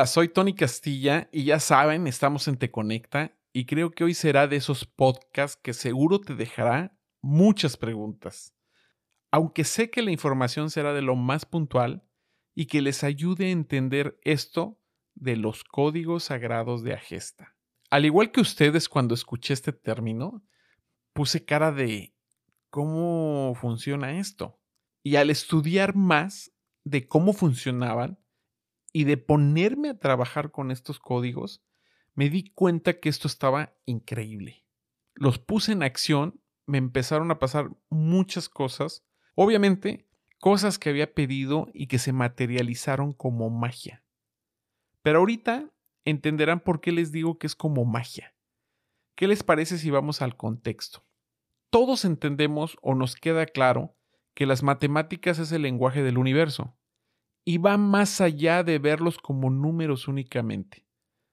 Hola, soy Tony Castilla y ya saben, estamos en Te Conecta y creo que hoy será de esos podcasts que seguro te dejará muchas preguntas. Aunque sé que la información será de lo más puntual y que les ayude a entender esto de los códigos sagrados de Agesta. Al igual que ustedes cuando escuché este término, puse cara de ¿cómo funciona esto? Y al estudiar más de cómo funcionaban y de ponerme a trabajar con estos códigos, me di cuenta que esto estaba increíble. Los puse en acción, me empezaron a pasar muchas cosas, obviamente cosas que había pedido y que se materializaron como magia. Pero ahorita entenderán por qué les digo que es como magia. ¿Qué les parece si vamos al contexto? Todos entendemos o nos queda claro que las matemáticas es el lenguaje del universo y va más allá de verlos como números únicamente.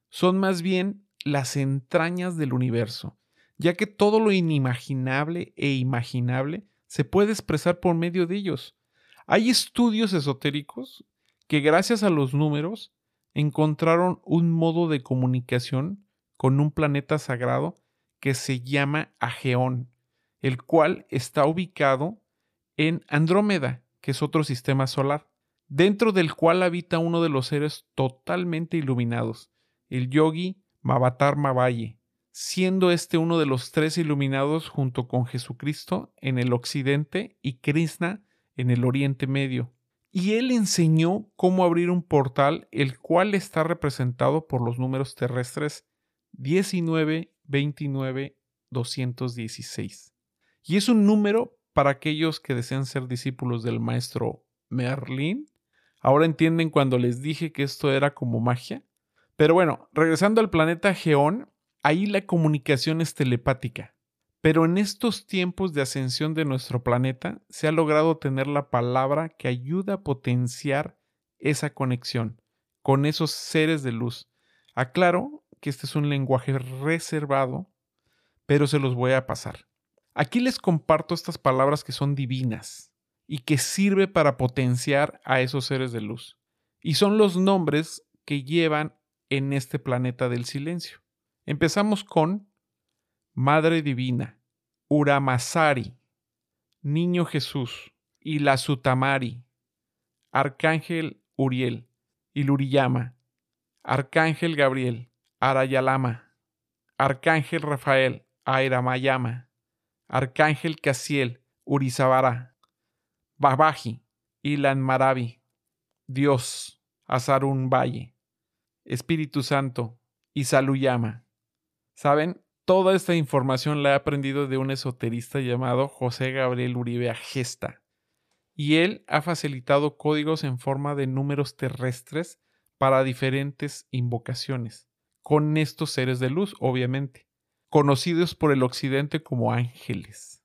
Son más bien las entrañas del universo, ya que todo lo inimaginable e imaginable se puede expresar por medio de ellos. Hay estudios esotéricos que gracias a los números encontraron un modo de comunicación con un planeta sagrado que se llama Ageón, el cual está ubicado en Andrómeda, que es otro sistema solar, dentro del cual habita uno de los seres totalmente iluminados, el yogi Mavatar Mavaye, siendo este uno de los tres iluminados junto con Jesucristo en el occidente y Krishna en el oriente medio y él enseñó cómo abrir un portal, el cual está representado por los números terrestres 19, 29, 216. Y es un número para aquellos que desean ser discípulos del maestro Merlin. Ahora entienden cuando les dije que esto era como magia. Pero bueno, regresando al planeta Geón, ahí la comunicación es telepática. Pero en estos tiempos de ascensión de nuestro planeta se ha logrado tener la palabra que ayuda a potenciar esa conexión con esos seres de luz. Aclaro que este es un lenguaje reservado, pero se los voy a pasar. Aquí les comparto estas palabras que son divinas y que sirve para potenciar a esos seres de luz. Y son los nombres que llevan en este planeta del silencio. Empezamos con Madre Divina, Uramasari, Niño Jesús, Ilasutamari, Arcángel Uriel, Iluriyama, Arcángel Gabriel, Arayalama, Arcángel Rafael, Airamayama, Arcángel Casiel, Urizabara, Babaji, Ilan Maravi, Dios, Azarun Valle, Espíritu Santo, Isaluyama. ¿Saben? Toda esta información la he aprendido de un esoterista llamado José Gabriel Uribe Agesta, y él ha facilitado códigos en forma de números terrestres para diferentes invocaciones, con estos seres de luz, obviamente, conocidos por el occidente como ángeles.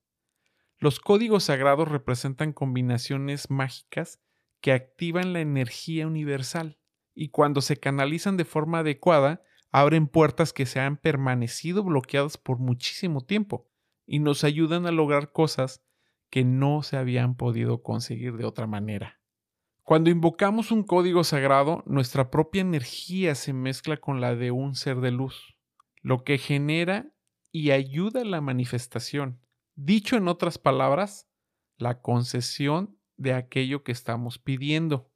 Los códigos sagrados representan combinaciones mágicas que activan la energía universal, y cuando se canalizan de forma adecuada, abren puertas que se han permanecido bloqueadas por muchísimo tiempo y nos ayudan a lograr cosas que no se habían podido conseguir de otra manera. Cuando invocamos un código sagrado, nuestra propia energía se mezcla con la de un ser de luz, lo que genera y ayuda a la manifestación. Dicho en otras palabras, la concesión de aquello que estamos pidiendo.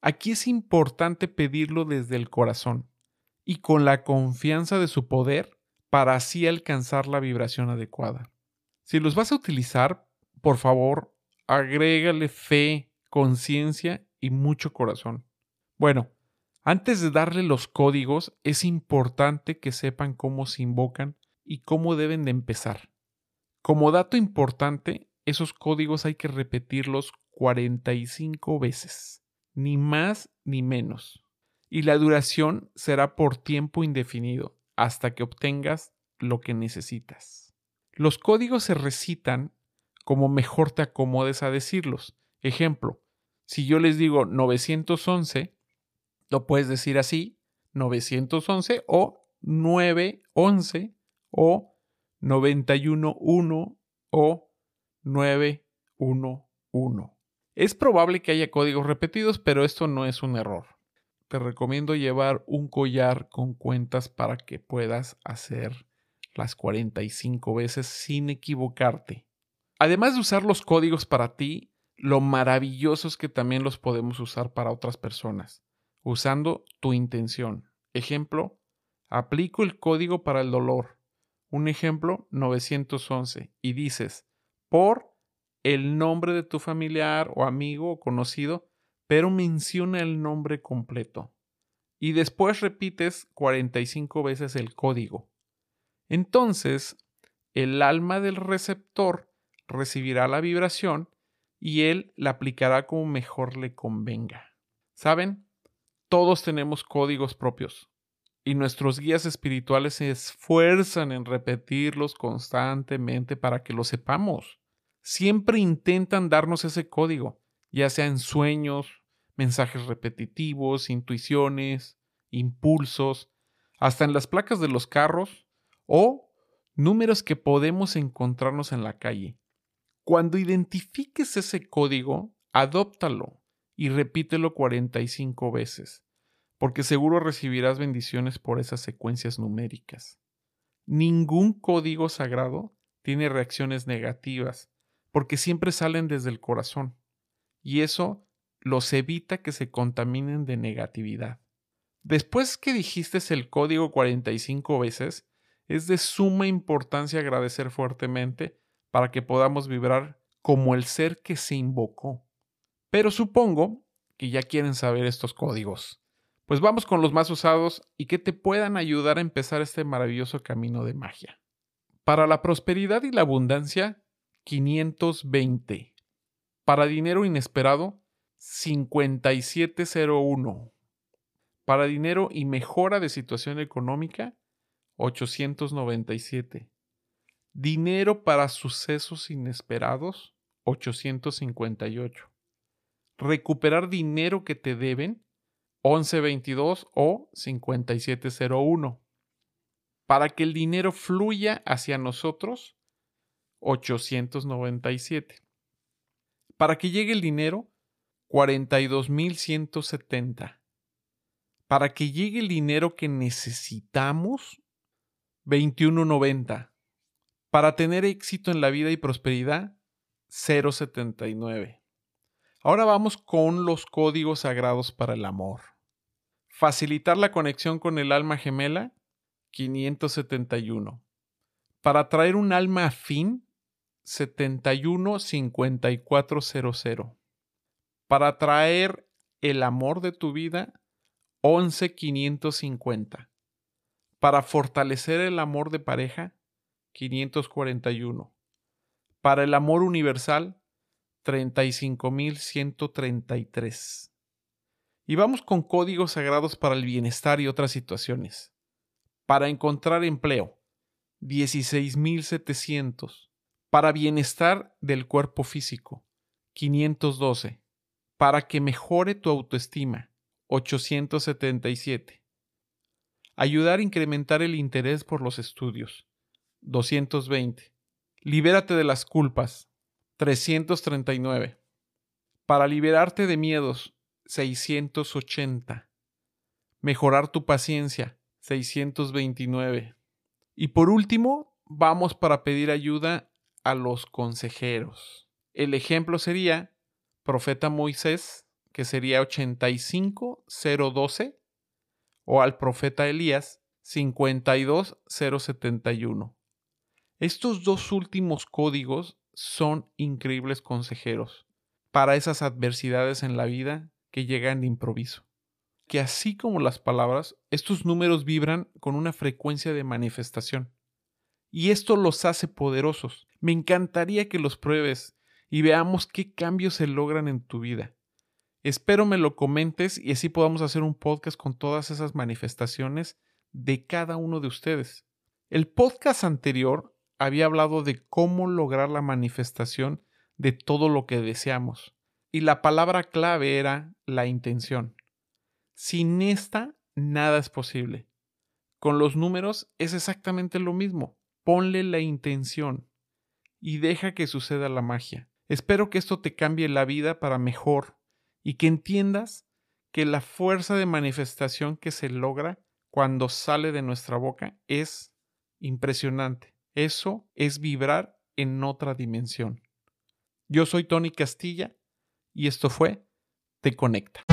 Aquí es importante pedirlo desde el corazón y con la confianza de su poder para así alcanzar la vibración adecuada. Si los vas a utilizar, por favor, agrégale fe, conciencia y mucho corazón. Bueno, antes de darle los códigos, es importante que sepan cómo se invocan y cómo deben de empezar. Como dato importante, esos códigos hay que repetirlos 45 veces, ni más ni menos y la duración será por tiempo indefinido hasta que obtengas lo que necesitas. Los códigos se recitan como mejor te acomodes a decirlos. Ejemplo, si yo les digo 911, lo puedes decir así, 911 o 911 o 911 o 911. Es probable que haya códigos repetidos, pero esto no es un error. te recomiendo llevar un collar con cuentas para que puedas hacer las 45 veces sin equivocarte. Además de usar los códigos para ti, lo maravilloso es que también los podemos usar para otras personas, usando tu intención. Ejemplo, aplico el código para el dolor. Un ejemplo, 911, y dices, por el nombre de tu familiar o amigo o conocido, pero menciona el nombre completo. Y después repites 45 veces el código. Entonces, el alma del receptor recibirá la vibración y él la aplicará como mejor le convenga. ¿Saben? Todos tenemos códigos propios y nuestros guías espirituales se esfuerzan en repetirlos constantemente para que lo sepamos. Siempre intentan darnos ese código, ya sea en sueños, mensajes repetitivos, intuiciones, impulsos, hasta en las placas de los carros o números que podemos encontrarnos en la calle. Cuando identifiques ese código, adóptalo y repítelo 45 veces, porque seguro recibirás bendiciones por esas secuencias numéricas. Ningún código sagrado tiene reacciones negativas, porque siempre salen desde el corazón, y eso los evita que se contaminen de negatividad. Después que dijiste el código 45 veces, es de suma importancia agradecer fuertemente para que podamos vibrar como el ser que se invocó. Pero supongo que ya quieren saber estos códigos. Pues vamos con los más usados y que te puedan ayudar a empezar este maravilloso camino de magia. Para la prosperidad y la abundancia, 520. Para dinero inesperado, 5701. Para dinero y mejora de situación económica, 897. Dinero para sucesos inesperados, 858. Recuperar dinero que te deben, 1122 o 5701. Para que el dinero fluya hacia nosotros, 897. Para que llegue el dinero, 42170. Para que llegue el dinero que necesitamos, 2190. Para tener éxito en la vida y prosperidad, 079. Ahora vamos con los códigos sagrados para el amor. Facilitar la conexión con el alma gemela, 571. Para atraer un alma afín, 715400. Para atraer el amor de tu vida, 11550. Para fortalecer el amor de pareja, 541. Para el amor universal, 35.133. Y vamos con códigos sagrados para el bienestar y otras situaciones. Para encontrar empleo, 16.700. Para bienestar del cuerpo físico, 512. Para que mejore tu autoestima, 877. Ayudar a incrementar el interés por los estudios, 220. Libérate de las culpas. 339. Para liberarte de miedos. 680. Mejorar tu paciencia. 629. Y por último, vamos para pedir ayuda a los consejeros. El ejemplo sería Profeta Moisés, que sería 85012, o al profeta Elías, 52071. Estos dos últimos códigos son increíbles consejeros para esas adversidades en la vida que llegan de improviso. Que así como las palabras, estos números vibran con una frecuencia de manifestación. Y esto los hace poderosos. Me encantaría que los pruebes y veamos qué cambios se logran en tu vida. Espero me lo comentes y así podamos hacer un podcast con todas esas manifestaciones de cada uno de ustedes. El podcast anterior había hablado de cómo lograr la manifestación de todo lo que deseamos. Y la palabra clave era la intención. Sin esta, nada es posible. Con los números es exactamente lo mismo. Ponle la intención y deja que suceda la magia. Espero que esto te cambie la vida para mejor y que entiendas que la fuerza de manifestación que se logra cuando sale de nuestra boca es impresionante. Eso es vibrar en otra dimensión. Yo soy Tony Castilla y esto fue Te Conecta.